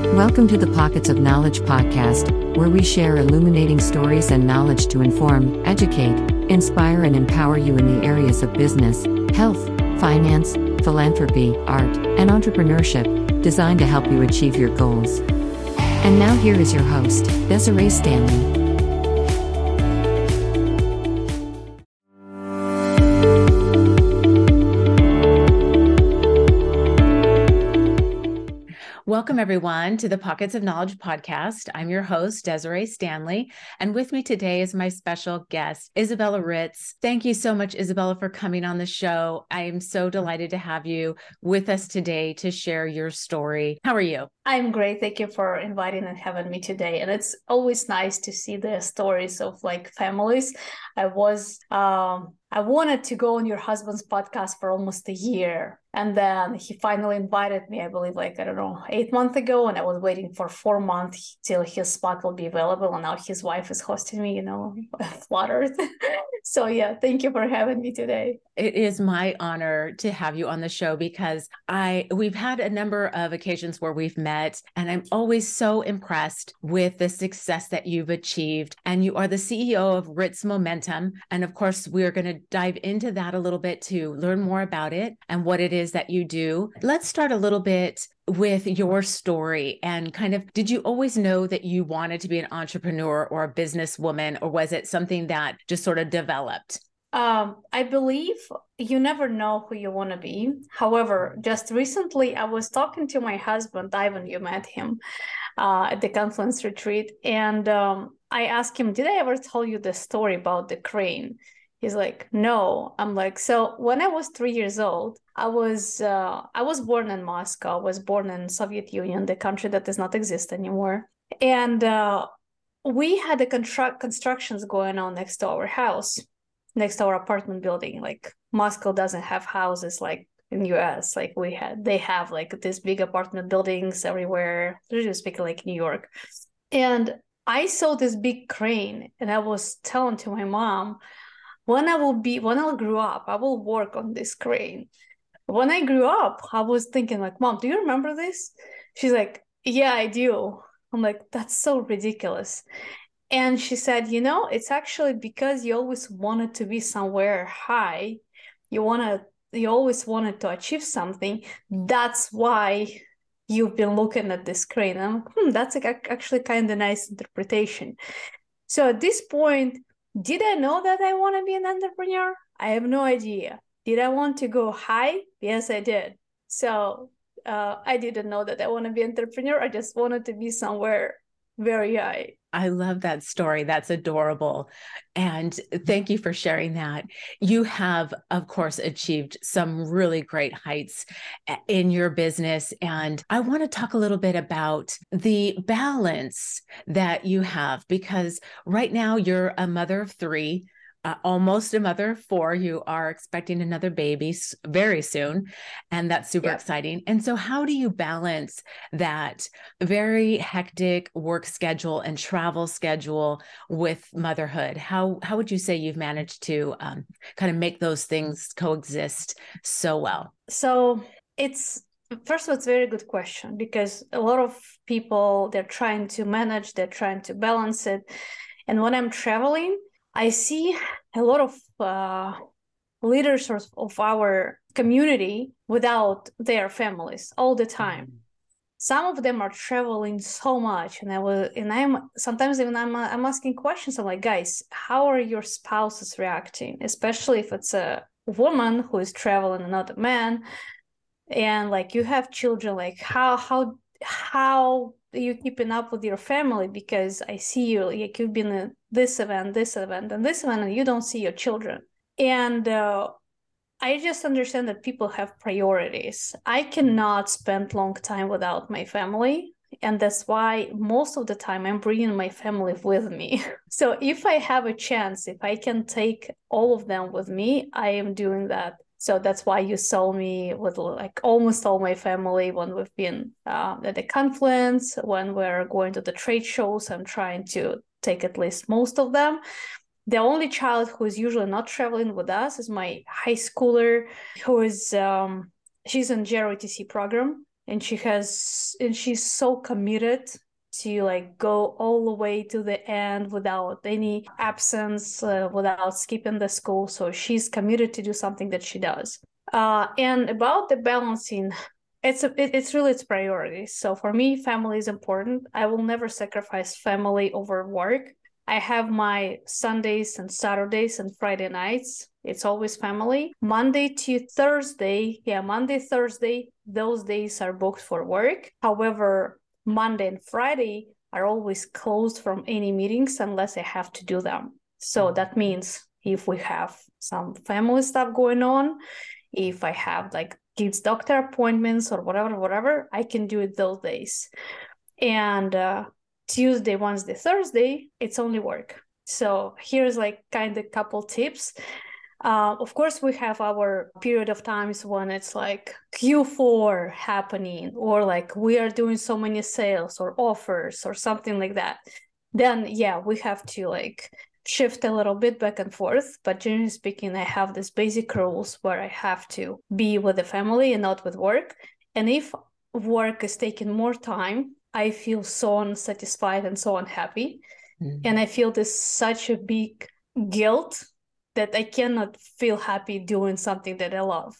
Welcome to the Pockets of Knowledge podcast, where we share illuminating stories and knowledge to inform, educate, inspire, and empower you in the areas of business, health, finance, philanthropy, art, and entrepreneurship, designed to help you achieve your goals. And now, here is your host, Desiree Stanley. Everyone, to the Pockets of Knowledge podcast. I'm your host, Desiree Stanley, and with me today is my special guest, Izabella Ritz. Thank you so much, Izabella, for coming on the show. I am so delighted to have you with us today to share your story. How are you? I'm great. Thank you for inviting and having me today. And it's always nice to see the stories of like families. I was um I wanted to go on your husband's podcast for almost a year. And then he finally invited me, I believe, like, I don't know, eight months ago. And I was waiting for four months till his spot will be available. And now his wife is hosting me, you know, flattered. so, yeah, thank you for having me today. It is my honor to have you on the show because I we've had a number of occasions where we've met and I'm always so impressed with the success that you've achieved and you are the CEO of Ritz Momentum and of course we're going to dive into that a little bit to learn more about it and what it is that you do. Let's start a little bit with your story and kind of did you always know that you wanted to be an entrepreneur or a businesswoman or was it something that just sort of developed? Um, I believe you never know who you want to be. However, just recently I was talking to my husband, Ivan, you met him uh, at the Confluence retreat, and um, I asked him, Did I ever tell you the story about the crane? He's like, No. I'm like, So when I was three years old, I was uh, I was born in Moscow. I was born in Soviet Union, the country that does not exist anymore. And uh, we had the construct constructions going on next to our house next to our apartment building. Like Moscow doesn't have houses like in US. Like we had they have like these big apartment buildings everywhere. Usually speaking like New York. And I saw this big crane and I was telling to my mom, when I will be when I'll grow up, I will work on this crane. When I grew up, I was thinking like, Mom, do you remember this? She's like, Yeah, I do. I'm like, that's so ridiculous. And she said, you know, it's actually because you always wanted to be somewhere high. You want to, you always wanted to achieve something. That's why you've been looking at this. And I'm like, hmm, that's actually kind of nice interpretation. So at this point, did I know that I want to be an entrepreneur? I have no idea. Did I want to go high? Yes, I did. So uh, I didn't know that I want to be an entrepreneur. I just wanted to be somewhere very high. I love that story. That's adorable. And thank you for sharing that. You have, of course, achieved some really great heights eh, in your business. And I want to talk a little bit about the balance that you have because right now you're a mother of three uh, almost a mother of four. You are expecting another baby very soon, and that's super yeah. exciting. And so, how do you balance that very hectic work schedule and travel schedule with motherhood? How how would you say you've managed to um, kind of make those things coexist so well? So it's first of all it's a very good question because a lot of people they're trying to manage they're trying to balance it and when i'm traveling I see a lot of uh, leaders of, our community without their families all the time. Mm-hmm. Some of them are traveling so much, and I was, and I'm sometimes even I'm I'm asking questions. I'm like, guys, how are your spouses reacting, especially if it's a woman who is traveling and not a man, and like you have children, like how how how you keeping up with your family because I see you like you've been this event, this event, and this event, and you don't see your children. And uh, I just understand that people have priorities. I cannot spend long time without my family, and that's why most of the time I'm bringing my family with me. so if I have a chance, if I can take all of them with me, I am doing that so that's why you saw me with like almost all my family when we've been uh, at the confluence when we're going to the trade shows i'm trying to take at least most of them. The only child who is usually not traveling with us is my high schooler who is um, she's in JROTC program and she has and she's so committed to like go all the way to the end without any absence uh, without skipping the school. So she's committed to do something that she does. Uh, and about the balancing it's a, it, it's really its priority. So for me family is important. I will never sacrifice family over work. I have my sundays and saturdays and friday nights. It's always family. Monday to thursday yeah monday thursday those days are booked for work. However monday and friday are always closed from any meetings unless i have to do them. So mm-hmm. that means if we have some family stuff going on if i have like kids doctor appointments or whatever whatever i can do it those days. And uh, tuesday wednesday thursday it's only work. So here's like kind of couple tips uh, of course we have our period of times when it's like q4 happening or like we are doing so many sales or offers or something like that. Then yeah we have to like shift a little bit back and forth. But generally speaking i have these basic rules where i have to be with the family and not with work. And if work is taking more time i feel so unsatisfied and so unhappy. Mm-hmm. and i feel this such a big guilt that i cannot feel happy doing something that i love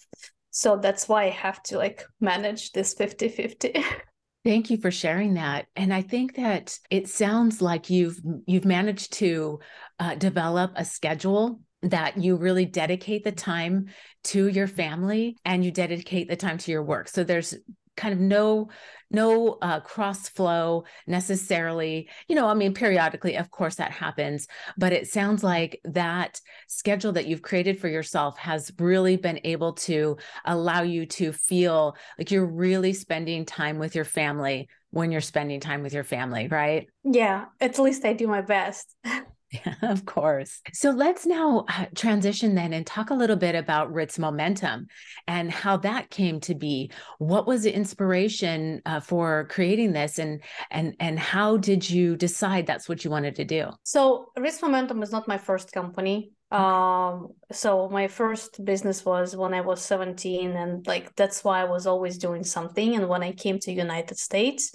so that's why i have to like manage this 50 50 Thank you for sharing that. And I think that it sounds like you've you've managed to uh, develop a schedule that you really dedicate the time to your family and you dedicate the time to your work. So there's kind of no no uh, cross flow necessarily. You know i mean periodically of course that happens but it sounds like that schedule that you've created for yourself has really been able to allow you to feel like you're really spending time with your family when you're spending time with your family right? Yeah at least i do my best Yeah, of course. So let's now uh, transition then and talk a little bit about Ritz Momentum and how that came to be. What was the inspiration uh, for creating this, and and and how did you decide that's what you wanted to do? So Ritz Momentum is not my first company. Um, so my first business was when I was 17, and like that's why I was always doing something. And when I came to United States,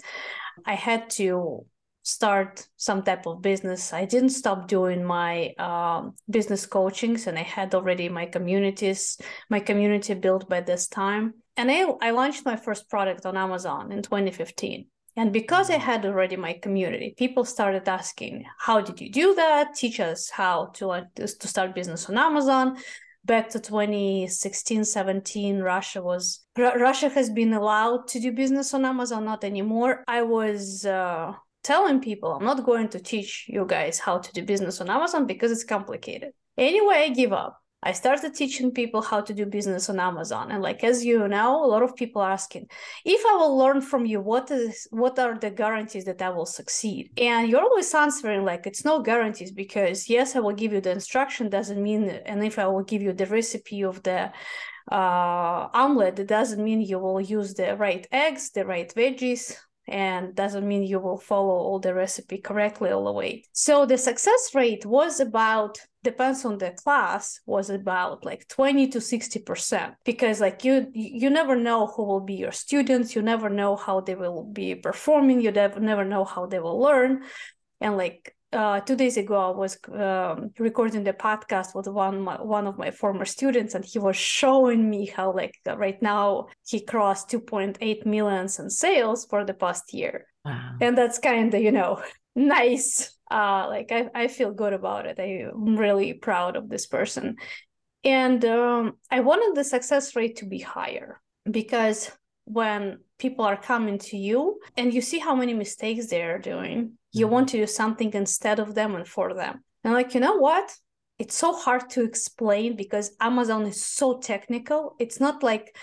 I had to start some type of business. I didn't stop doing my um, business coachings, and I had already my communities, my community built by this time. And I, I launched my first product on Amazon in 2015. And because I had already my community, people started asking, "How did you do that? Teach us how to like to start business on Amazon." Back to 2016, 17, Russia was Russia has been allowed to do business on Amazon, not anymore. I was uh, telling people I'm not going to teach you guys how to do business on Amazon because it's complicated. Anyway, I give up. I started teaching people how to do business on Amazon. And like as you know, a lot of people are asking, if I will learn from you, what is what are the guarantees that I will succeed? And you're always answering like it's no guarantees because yes, I will give you the instruction, doesn't mean and if I will give you the recipe of the uh, omelet, it doesn't mean you will use the right eggs, the right veggies, and doesn't mean you will follow all the recipe correctly all the way. So the success rate was about depends on the class was about like 20 to 60% because like you you never know who will be your students you never know how they will be performing you never know how they will learn and like uh, two days ago, I was um, recording the podcast with one my, one of my former students, and he was showing me how like right now he crossed 2.8 millions in sales for the past year, wow. and that's kind of you know nice. Uh, like I, I feel good about it. I'm really proud of this person, and um, I wanted the success rate to be higher because when people are coming to you and you see how many mistakes they're doing you want to do something instead of them and for them. And like you know what? It's so hard to explain because amazon is so technical. It's not like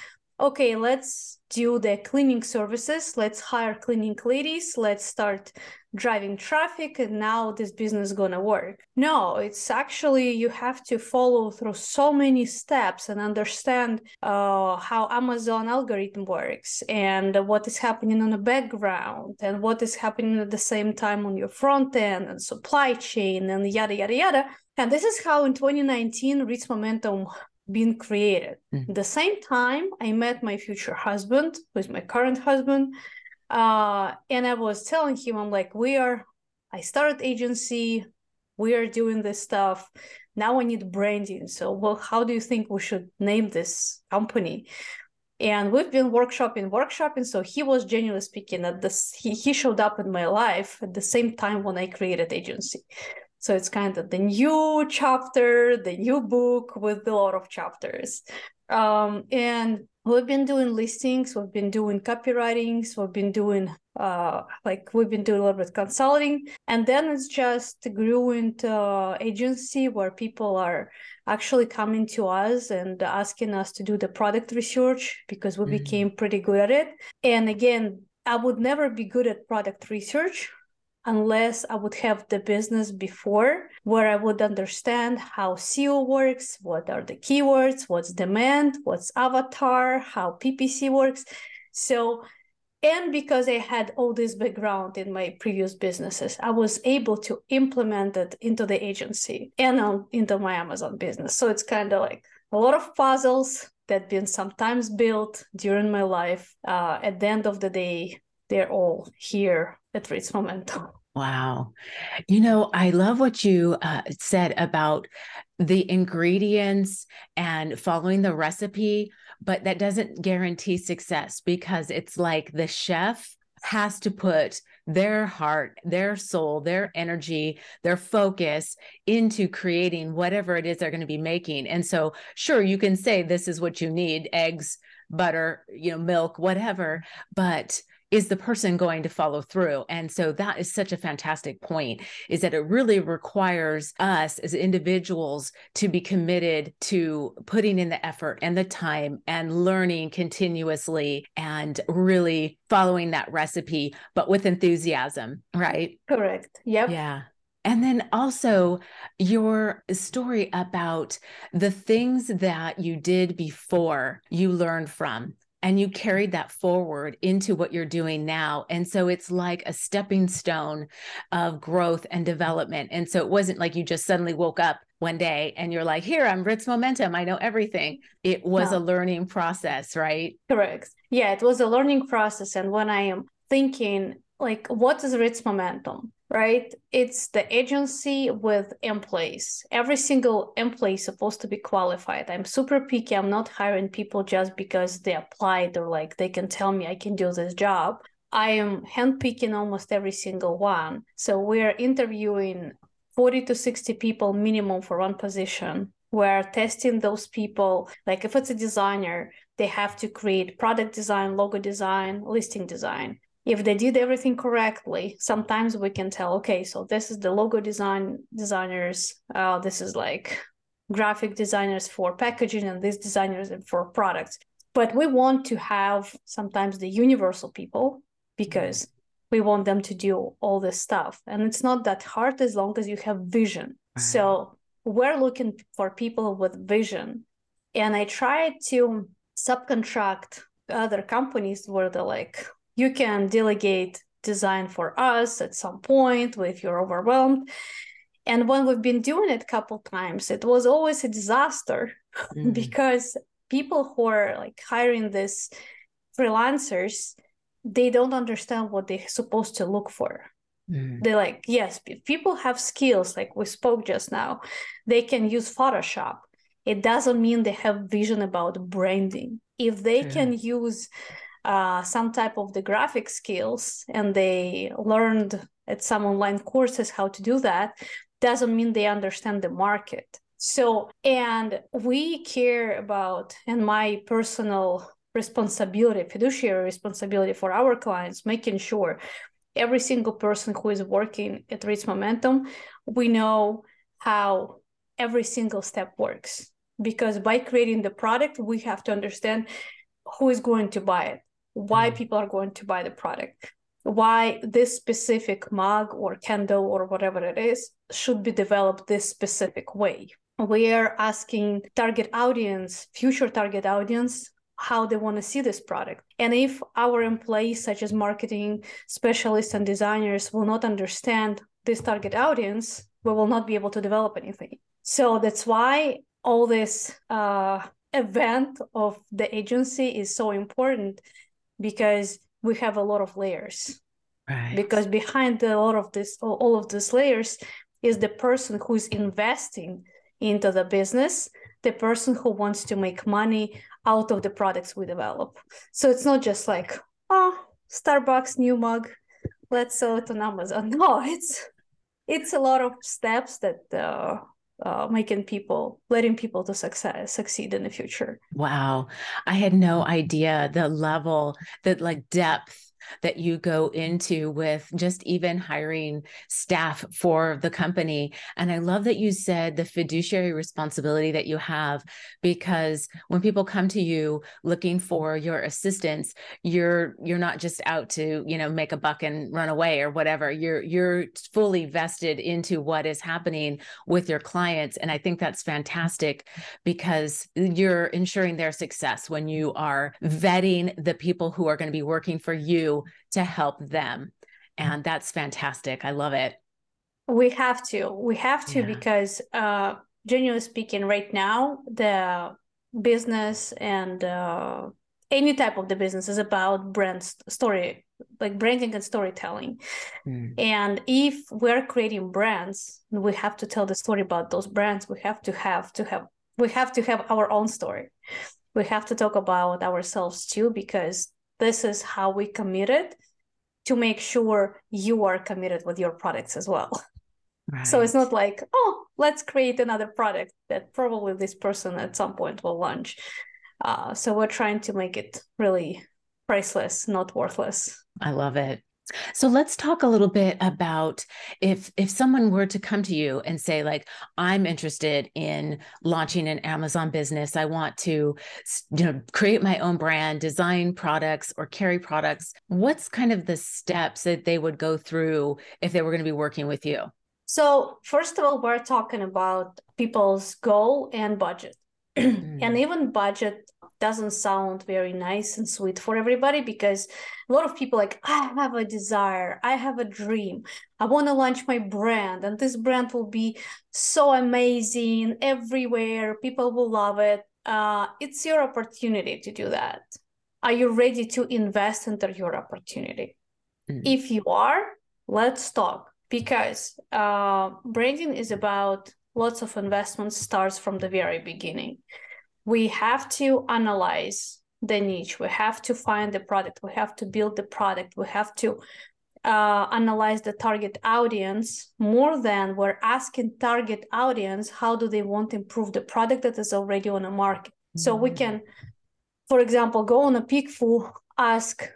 okay let's do the cleaning services. Let's hire cleaning ladies. Let's start driving traffic and now this business is gonna work. No it's actually you have to follow through so many steps and understand uh, how amazon algorithm works and what is happening on the background and what is happening at the same time on your front end and supply chain and yada yada yada. And this is how in 2019 Ritz Momentum being created. Mm-hmm. At the same time, I met my future husband, who is my current husband. Uh, and I was telling him, I'm like, we are, I started agency, we are doing this stuff. Now I need branding. So, well, how do you think we should name this company? And we've been workshopping, workshopping. So he was genuinely speaking at this, he, he showed up in my life at the same time when I created agency. So it's kind of the new chapter, the new book with a lot of chapters. Um, and we've been doing listings, we've been doing copywritings, we've been doing uh, like we've been doing a little bit consulting, and then it's just grew into agency where people are actually coming to us and asking us to do the product research because we mm-hmm. became pretty good at it. And again, I would never be good at product research unless I would have the business before where I would understand how SEO works, what are the keywords, what's demand, what's avatar, how PPC works. So, and because I had all this background in my previous businesses, I was able to implement it into the agency and on, into my Amazon business. So it's kind of like a lot of puzzles that been sometimes built during my life. Uh, at the end of the day, they're all here at Ritz Momentum. Wow. You know, I love what you uh, said about the ingredients and following the recipe, but that doesn't guarantee success because it's like the chef has to put their heart, their soul, their energy, their focus into creating whatever it is they're going to be making. And so, sure, you can say this is what you need eggs, butter, you know, milk, whatever, but is the person going to follow through? And so that is such a fantastic point is that it really requires us as individuals to be committed to putting in the effort and the time and learning continuously and really following that recipe but with enthusiasm right? Correct. Yep. Yeah. And then also your story about the things that you did before you learned from and you carried that forward into what you're doing now. And so it's like a stepping stone of growth and development. And so it wasn't like you just suddenly woke up one day and you're like, here, I'm Ritz Momentum. I know everything. It was no. a learning process, right? Correct. Yeah, it was a learning process. And when I am thinking, like, what is Ritz Momentum? right? It's the agency with employees. Every single employee is supposed to be qualified. I'm super picky. I'm not hiring people just because they applied or like they can tell me I can do this job. I am handpicking almost every single one. So we're interviewing 40 to 60 people minimum for one position. We're testing those people. Like if it's a designer, they have to create product design, logo design, listing design if they did everything correctly sometimes we can tell okay so this is the logo design designers uh, this is like graphic designers for packaging and these designers for products. But we want to have sometimes the universal people because we want them to do all this stuff. And it's not that hard as long as you have vision. So we're looking for people with vision. And i try to subcontract other companies where they're like you can delegate design for us at some point if you're overwhelmed. And when we've been doing it a couple times it was always a disaster mm-hmm. because people who are like hiring these freelancers they don't understand what they're supposed to look for. Mm-hmm. they're like yes people have skills like we spoke just now they can use photoshop. It doesn't mean they have vision about branding. If they can use uh, some type of the graphic skills and they learned at some online courses how to do that doesn't mean they understand the market. So and we care about and my personal responsibility fiduciary responsibility for our clients making sure every single person who is working at Ritz Momentum we know how every single step works. Because by creating the product we have to understand who is going to buy it why mm. people are going to buy the product why this specific mug or candle or whatever it is should be developed this specific way. We are asking target audience future target audience how they want to see this product. And if our employees such as marketing specialists and designers will not understand this target audience we will not be able to develop anything. So that's why all this uh, event of the agency is so important because we have a lot of layers. Right. because behind a lot of this all of these layers is the person who is investing into the business the person who wants to make money out of the products we develop. So it's not just like oh starbucks new mug let's sell it on amazon. No it's it's a lot of steps that uh, uh, making people letting people to success succeed in the future. Wow. I had no idea the level that like depth that you go into with just even hiring staff for the company. And I love that you said the fiduciary responsibility that you have, because when people come to you looking for your assistance, you're you're not just out to, you know, make a buck and run away or whatever. You're you're fully vested into what is happening with your clients. And I think that's fantastic because you're ensuring their success when you are vetting the people who are going to be working for you to help them. And that's fantastic. I love it. We have to. We have to yeah. because, uh, genuinely speaking, right now, the business and uh, any type of the business is about brand story, like branding and storytelling. Mm. And if we're creating brands, we have to tell the story about those brands. We have to have to have we have to have our own story. We have to talk about ourselves too, because this is how we committed to make sure you are committed with your products as well. Right. So it's not like, oh, let's create another product that probably this person at some point will launch. Uh, so we're trying to make it really priceless, not worthless. I love it. So let's talk a little bit about if if someone were to come to you and say like I'm interested in launching an Amazon business, I want to you know create my own brand, design products or carry products. What's kind of the steps that they would go through if they were going to be working with you? So, first of all, we're talking about people's goal and budget. And mm. even budget doesn't sound very nice and sweet for everybody because a lot of people like i have a desire. I have a dream. I want to launch my brand and this brand will be so amazing everywhere. People will love it. Uh, it's your opportunity to do that. Are you ready to invest into your opportunity? Mm. if you are let's talk because uh, branding is about lots of investment starts from the very beginning. We have to analyze the niche. We have to find the product. We have to build the product. We have to uh, analyze the target audience more than we're asking target audience how do they want to improve the product that is already on the market? Mm-hmm. so we mm. can for example go on a PickFu ask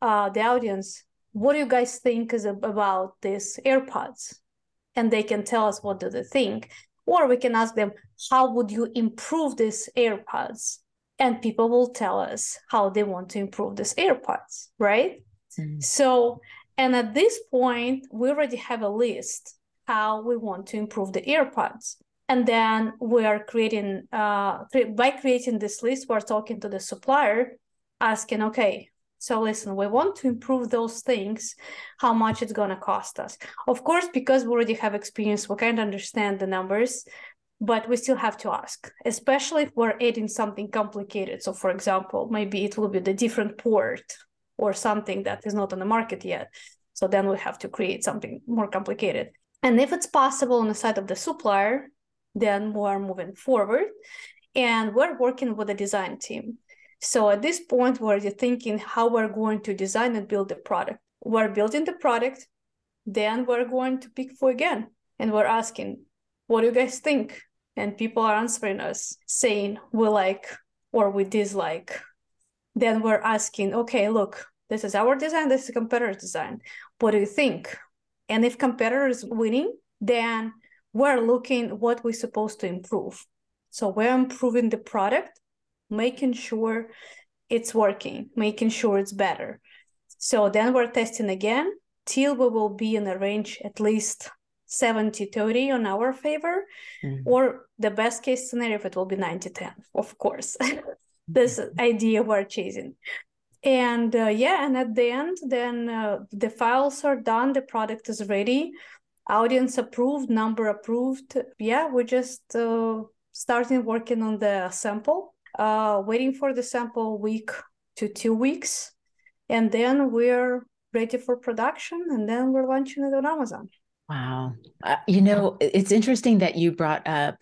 uh, the audience what do you guys think is about these airpods and they can tell us what do they think or we can ask them, how would you improve these AirPods? And people will tell us how they want to improve these AirPods, right? Mm-hmm. So, and at this point, we already have a list how we want to improve the AirPods. And then we are creating, uh, by creating this list, we're talking to the supplier, asking, okay, so listen, we want to improve those things, how much it's going to cost us. Of course, because we already have experience, we of understand the numbers, but we still have to ask, especially if we're adding something complicated. So for example, maybe it will be the different port or something that is not on the market yet. So then we have to create something more complicated. And if it's possible on the side of the supplier, then we are moving forward. And we're working with a design team. So at this point, we're thinking how we're going to design and build the product. We're building the product, then we're going to PickFu again, and we're asking, "What do you guys think?" And people are answering us saying we like or we dislike. Then we're asking, "Okay, look, this is our design. This is competitor's design. What do you think?" And if competitor is winning, then we're looking what we're supposed to improve. So we're improving the product making sure it's working, making sure it's better. So then we're testing again till we will be in a range at least 70 30 on our favor, mm-hmm. or the best case scenario, if it will be 90 10, of course. this mm-hmm. idea we're chasing. And uh, yeah, and at the end, then uh, the files are done, the product is ready, audience approved, number approved. Yeah, we're just uh, starting working on the sample, uh, waiting for the sample week to two weeks, and then we're ready for production, and then we're launching it on Amazon. Wow. Uh, you know, it's interesting that you brought up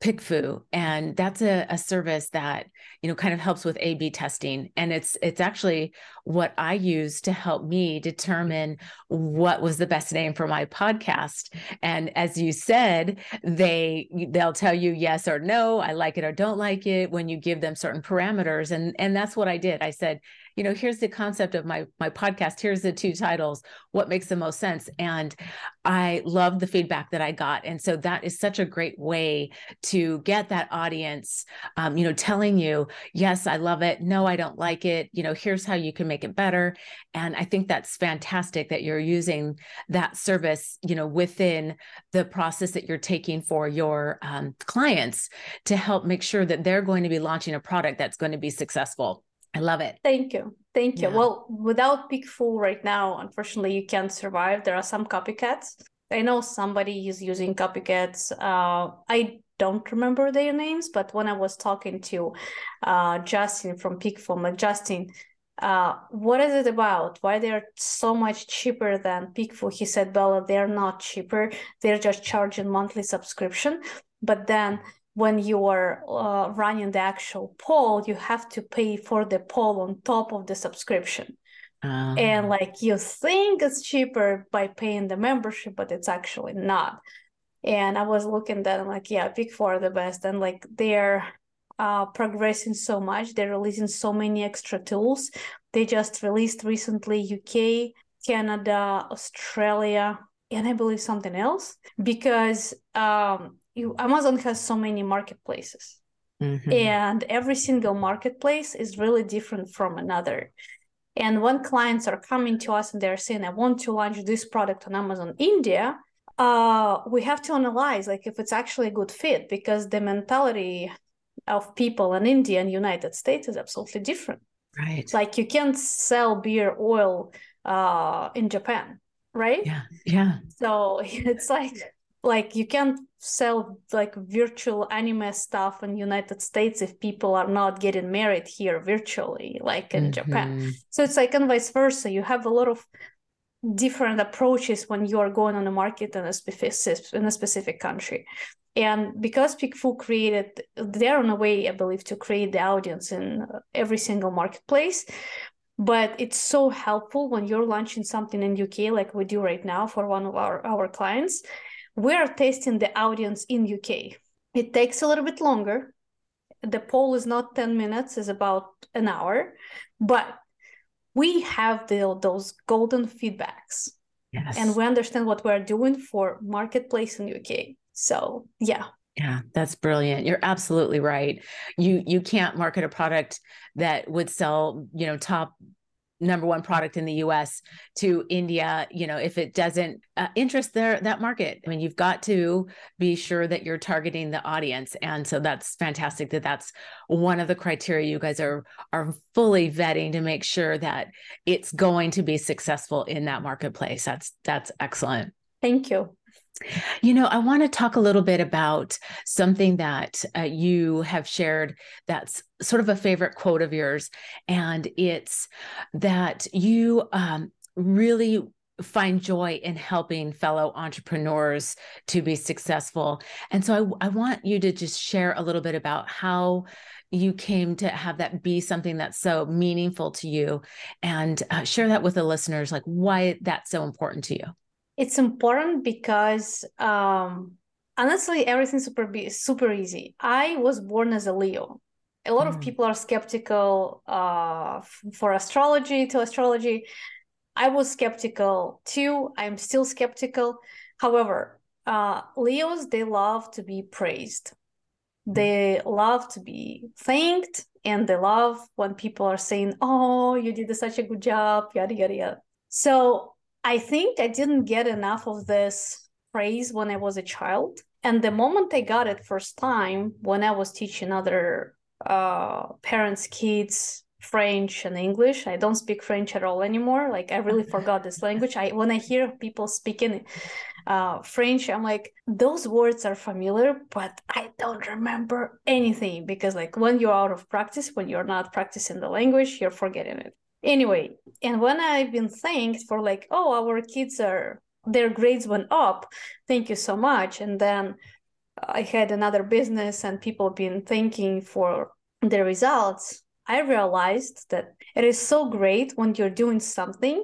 PickFu, and that's a, a service that you know kind of helps with A/B testing, and it's it's actually what I use to help me determine what was the best name for my podcast. And as you said, they they'll tell you yes or no, I like it or don't like it when you give them certain parameters, and and that's what I did. I said, you know here's the concept of my my podcast. Here's the two titles. What makes the most sense? And i love the feedback that i got. And so that is such a great way to get that audience um, you know telling you yes i love it no i don't like it you know here's how you can make it better and i think that's fantastic that you're using that service you know within the process that you're taking for your um, clients to help make sure that they're going to be launching a product that's going to be successful I love it. Thank you. Thank you. Yeah. Well, without PickFu right now, unfortunately, you can't survive. There are some copycats. I know somebody is using copycats. Uh, I don't remember their names, but when I was talking to uh, Justin from PickFu, I'm like, Justin, uh, what is it about? Why they're so much cheaper than PickFu? He said, Bella, they're not cheaper. They're just charging monthly subscription. But then when you are uh, running the actual poll, you have to pay for the poll on top of the subscription. Um. And like you think it's cheaper by paying the membership, but it's actually not. And I was looking at that, I'm like, yeah, PickFu are the best. And like they're uh, progressing so much. They're releasing so many extra tools. They just released recently UK, Canada, Australia, and I believe something else because um, you Amazon has so many marketplaces. Mm-hmm. And every single marketplace is really different from another. And when clients are coming to us and they're saying, I want to launch this product on Amazon India, uh, we have to analyze like if it's actually a good fit because the mentality of people in India and United States is absolutely different. Right. Like you can't sell beer oil uh, in Japan, right? Yeah. Yeah. So it's like like you can't sell like virtual anime stuff in united states if people are not getting married here virtually like in mm-hmm. japan so it's like and vice versa you have a lot of different approaches when you are going on a market in a specific in a specific country and because PickFu created they're on a way i believe to create the audience in every single marketplace but it's so helpful when you're launching something in uk like we do right now for one of our our clients we're testing the audience in UK. It takes a little bit longer. The poll is not 10 minutes, it's about an hour, but we have the, those golden feedbacks. Yes. And we understand what we're doing for marketplace in UK. So yeah, yeah, that's brilliant. You're absolutely right. You you can't market a product that would sell, you know, top number one product in the US to India, you know, if it doesn't uh, interest their that market. I mean, you've got to be sure that you're targeting the audience. And so that's fantastic that that's one of the criteria you guys are are fully vetting to make sure that it's going to be successful in that marketplace. That's that's excellent. Thank you. You know, I want to talk a little bit about something that uh, you have shared that's sort of a favorite quote of yours. And it's that you um, really find joy in helping fellow entrepreneurs to be successful. And so I, I want you to just share a little bit about how you came to have that be something that's so meaningful to you and uh, share that with the listeners, like why that's so important to you. It's important because um, honestly, everything's super super easy. I was born as a Leo. A lot mm. of people are skeptical uh, for astrology to astrology. I was skeptical too. I'm still skeptical. However, uh, Leos they love to be praised. Mm. They love to be thanked, and they love when people are saying, "Oh, you did such a good job," yada yada yada. So I think I didn't get enough of this phrase when I was a child. And the moment I got it first time, when I was teaching other uh, parents, kids, French and English. I don't speak French at all anymore. Like I really forgot this language. I when I hear people speaking uh, French, I'm like those words are familiar, but I don't remember anything because like when you're out of practice, when you're not practicing the language, you're forgetting it. Anyway, and when I've been thanked for like, oh, our kids are their grades went up, thank you so much, and then I had another business and people been thanking for the results I realized that it is so great when you're doing something,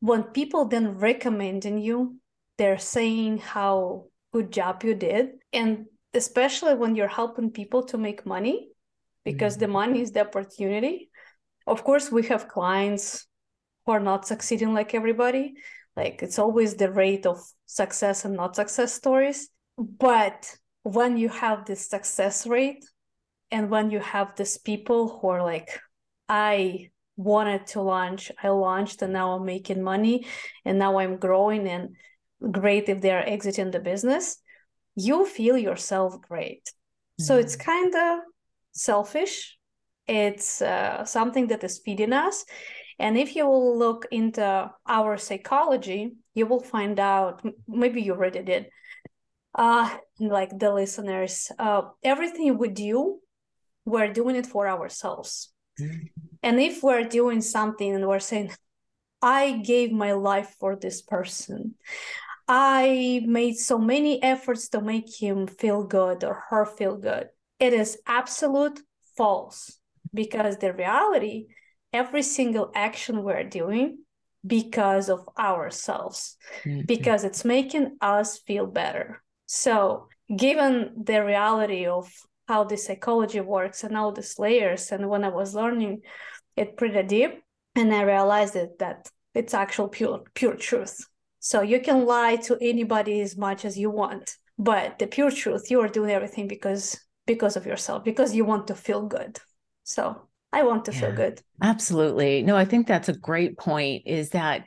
when people then recommending you, they're saying how good job you did. And especially when you're helping people to make money, because mm-hmm. the money is the opportunity. Of course, we have clients who are not succeeding like everybody. Like it's always the rate of success and not success stories. But when you have this success rate and when you have these people who are like i wanted to launch i launched and now i'm making money and now i'm growing and great if they're exiting the business you feel yourself great mm-hmm. so it's mm-hmm. kind of selfish it's uh, something that is feeding us and if you will look into our psychology you will find out maybe you already did uh like the listeners uh everything we do we're doing it for ourselves. Mm-hmm. And if we're doing something and we're saying, I gave my life for this person, I made so many efforts to make him feel good or her feel good, it is absolute false because the reality, every single action we're doing because of ourselves, mm-hmm. because it's making us feel better. So, given the reality of how the psychology works and all these layers. And when I was learning it pretty deep, and I realized that, that it's actual pure pure truth. So you can lie to anybody as much as you want, but the pure truth, you are doing everything because because of yourself, because you want to feel good. So I want to yeah, feel good. Absolutely. No, I think that's a great point is that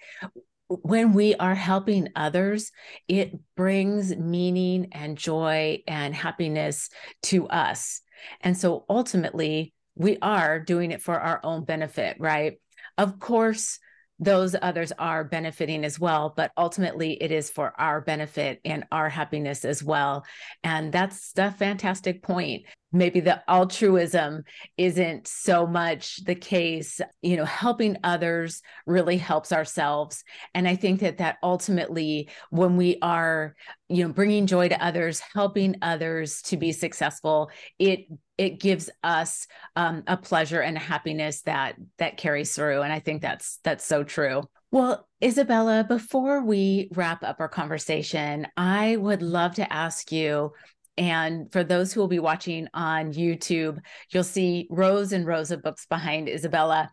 when we are helping others, it brings meaning and joy and happiness to us. And so ultimately, we are doing it for our own benefit, right? Of course, those others are benefiting as well but ultimately it is for our benefit and our happiness as well. And that's a fantastic point. Maybe the altruism isn't so much the case. You know helping others really helps ourselves. And i think that that ultimately when we are you know bringing joy to others helping others to be successful it it gives us um, a pleasure and a happiness that that carries through and i think that's that's so true. Well izabella before we wrap up our conversation i would love to ask you and for those who will be watching on youtube you'll see rows and rows of books behind izabella.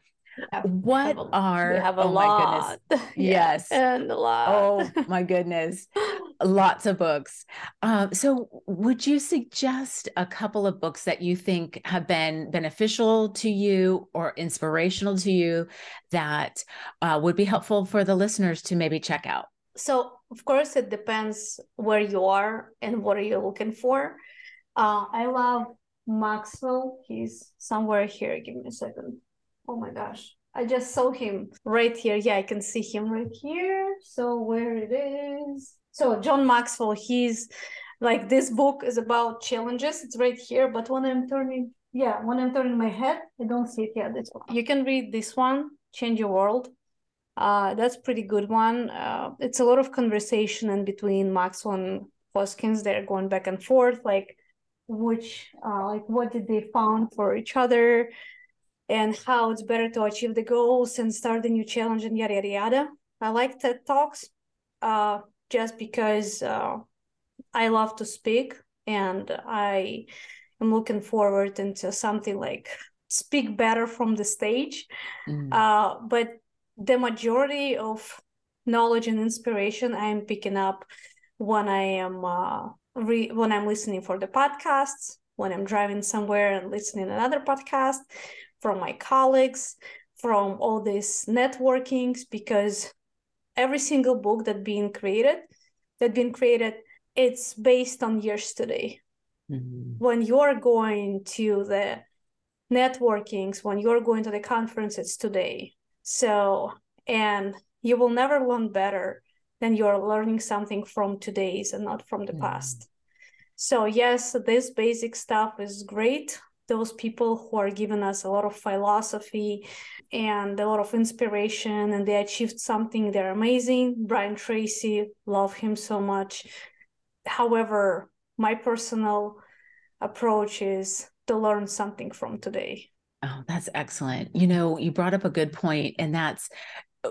What a, are we have a oh lot. Yes. And a lot. Oh my goodness lots of books um, so would you suggest a couple of books that you think have been beneficial to you or inspirational to you that uh, would be helpful for the listeners to maybe check out so of course it depends where you are and what are you looking for uh, i love maxwell he's somewhere here give me a second Oh my gosh. I just saw him right here. Yeah, I can see him right here. So where it is. So John Maxwell, he's like this book is about challenges. It's right here, but when I'm turning, yeah, when I'm turning my head, I don't see it. Yeah, this one. You can read this one, Change Your World. Uh, that's pretty good one. Uh, it's a lot of conversation in between Maxwell and Hoskins. They're going back and forth, like which, uh, like what did they found for each other and how it's better to achieve the goals and start a new challenge and yada yada yada. I like TED Talks uh, just because uh, I love to speak and I am looking forward into something like speak better from the stage. Mm. Uh, but the majority of knowledge and inspiration I'm picking up when I am uh, re- when I'm listening for the podcasts, when I'm driving somewhere and listening another podcast, from my colleagues, from all these networkings, because every single book that being created, that being created, it's based on years today. Mm-hmm. When you're going to the networkings, when you're going to the conferences today. So, and you will never learn better than you're learning something from today's and not from the mm. past. So, yes, this basic stuff is great. Those people who are giving us a lot of philosophy and a lot of inspiration, and they achieved something, they're amazing. Brian Tracy, love him so much. However, my personal approach is to learn something from today. Oh, that's excellent. You know, you brought up a good point, and that's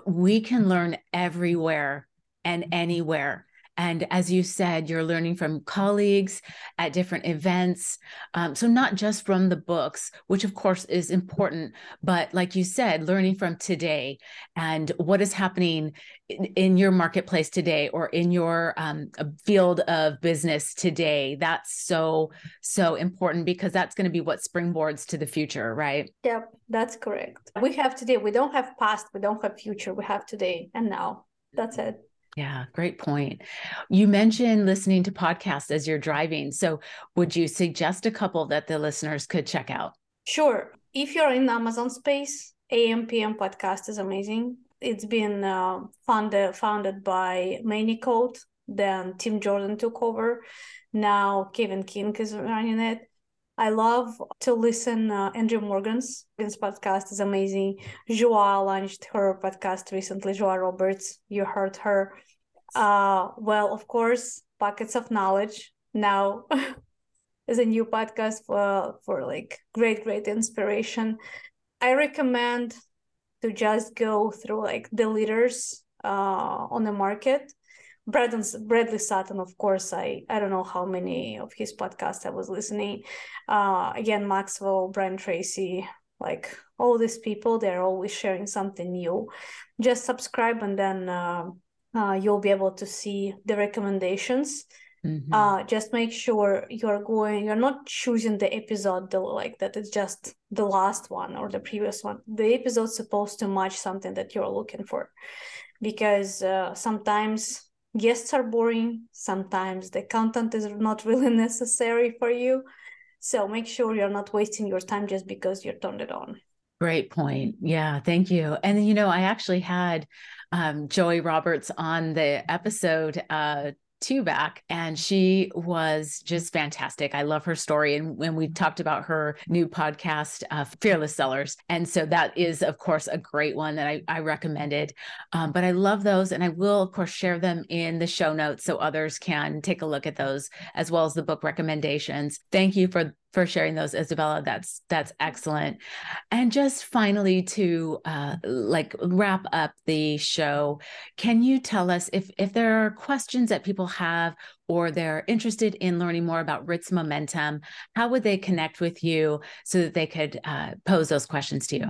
we can learn everywhere and anywhere. And as you said, you're learning from colleagues at different events. Um, so, not just from the books, which of course is important, but like you said, learning from today and what is happening in, in your marketplace today or in your um, field of business today. That's so, so important because that's going to be what springboards to the future, right? Yep, that's correct. We have today, we don't have past, we don't have future, we have today and now. That's it. Yeah, great point. You mentioned listening to podcasts as you're driving. So, would you suggest a couple that the listeners could check out? Sure. If you're in Amazon space, AMPM podcast is amazing. It's been uh, founded founded by Manny Coats. Then Tim Jordan took over. Now Kevin King is running it. I love to listen. Uh, Andrew Morgan's his podcast is amazing. Joa launched her podcast recently. Joa Roberts, you heard her. Uh, well, of course, Pockets of Knowledge now is a new podcast for for like great, great inspiration. I recommend to just go through like the leaders uh, on the market Bradley, Bradley Sutton, of course, I, I don't know how many of his podcasts I was listening. Uh, again, Maxwell, Brian Tracy, like all these people, they're always sharing something new. Just subscribe and then uh, uh, you'll be able to see the recommendations. Mm-hmm. Uh, just make sure you're going, you're not choosing the episode the, like that it's just the last one or the previous one. The episode's supposed to match something that you're looking for because uh, sometimes guests are boring sometimes the content is not really necessary for you. So make sure you're not wasting your time just because you're turned it on. Great point. Yeah thank you. And you know i actually had um, joey roberts on the episode uh, two back and she was just fantastic. I love her story. And when we talked about her new podcast, uh, Fearless Sellers. And so that is, of course, a great one that I, I recommended. Um, but I love those. And I will, of course, share them in the show notes so others can take a look at those as well as the book recommendations. Thank you for for sharing those izabella. That's that's excellent. And just finally to uh, like wrap up the show can you tell us if if there are questions that people have or they're interested in learning more about ritz momentum how would they connect with you so that they could uh, pose those questions to you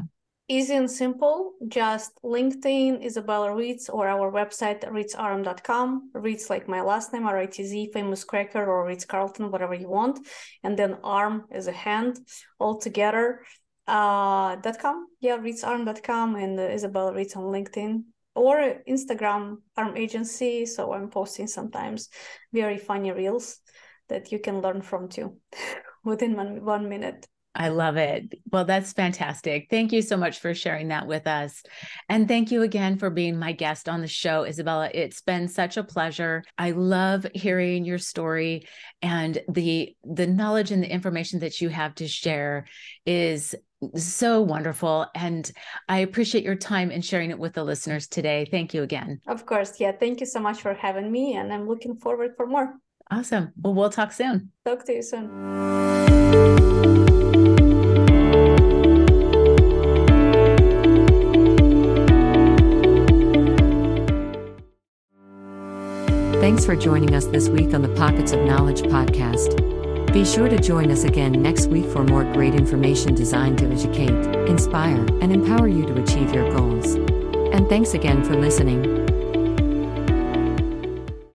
easy and simple. Just LinkedIn, Izabella Ritz, or our website, ritzarm.com. Ritz, like my last name, R-I-T-Z, famous cracker, or Ritz Carlton, whatever you want. And then arm is a hand all together. Uh, dot .com. Yeah, ritzarm.com and uh, Izabella Ritz on LinkedIn or Instagram arm agency. So I'm posting sometimes very funny reels that you can learn from too within one, one minute. I love it. Well, that's fantastic. Thank you so much for sharing that with us. And thank you again for being my guest on the show, Izabella. It's been such a pleasure. I love hearing your story and the the knowledge and the information that you have to share is so wonderful and I appreciate your time and sharing it with the listeners today. Thank you again. Of course. Yeah, thank you so much for having me and I'm looking forward for more. Awesome. Well, we'll talk soon. Talk to you soon. Thanks for joining us this week on the Pockets of Knowledge podcast. Be sure to join us again next week for more great information designed to educate, inspire, and empower you to achieve your goals. And thanks again for listening.